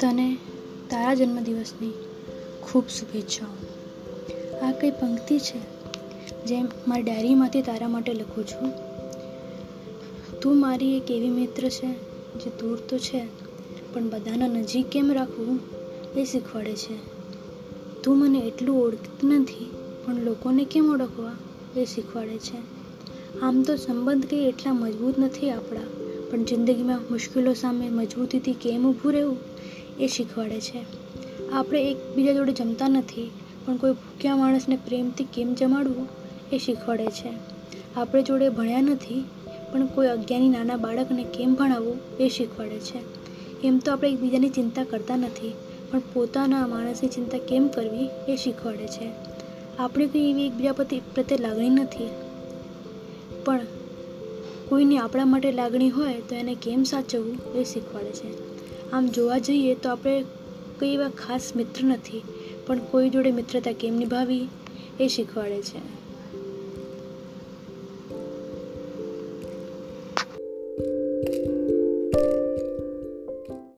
તને તારા જન્મદિવસની ખૂબ શુભેચ્છાઓ. આ કઈ પંક્તિ છે જેમ મારી ડાયરીમાંથી તારા માટે લખું છું? તું મારી એક એવી મિત્ર છે જે દૂર તો છે, પણ બધાના નજીક કેમ રાખવું એ શીખવાડે છે. તું મને એટલું ઓળખતી નથી, પણ લોકોને કેમ ઓળખવા એ શીખવાડે છે. આમ તો સંબંધ કંઈ એટલા મજબૂત નથી આપણા, પણ જિંદગીમાં મુશ્કેલો સામે મજબૂતીથી કેમ ઊભું રહેવું એ શીખવાડે છે. આપણે એકબીજા જોડે જમતા નથી, પણ કોઈ ભૂખ્યા માણસને પ્રેમથી કેમ જમાડવું એ શીખવાડે છે. આપણે જોડે ભણ્યા નથી, પણ કોઈ અજ્ઞાની નાના બાળકને કેમ ભણાવવું એ શીખવાડે છે. એમ તો આપણે એકબીજાની ચિંતા કરતા નથી, પણ પોતાના માણસની ચિંતા કેમ કરવી એ શીખવાડે છે. આપણે કંઈ એવી એકબીજા પ્રત્યે પ્રત્યે લાગણી નથી પણ કોઈની આપણા માટે લાગણી હોય તો એને કેમ સાચવવું એ શીખવાડે છે. આમ જોવા જઈએ તો આપણે કોઈ એવા ખાસ મિત્ર નથી, પણ કોઈ જોડે મિત્રતા કેમ નિભાવવી એ શીખવાડે છે.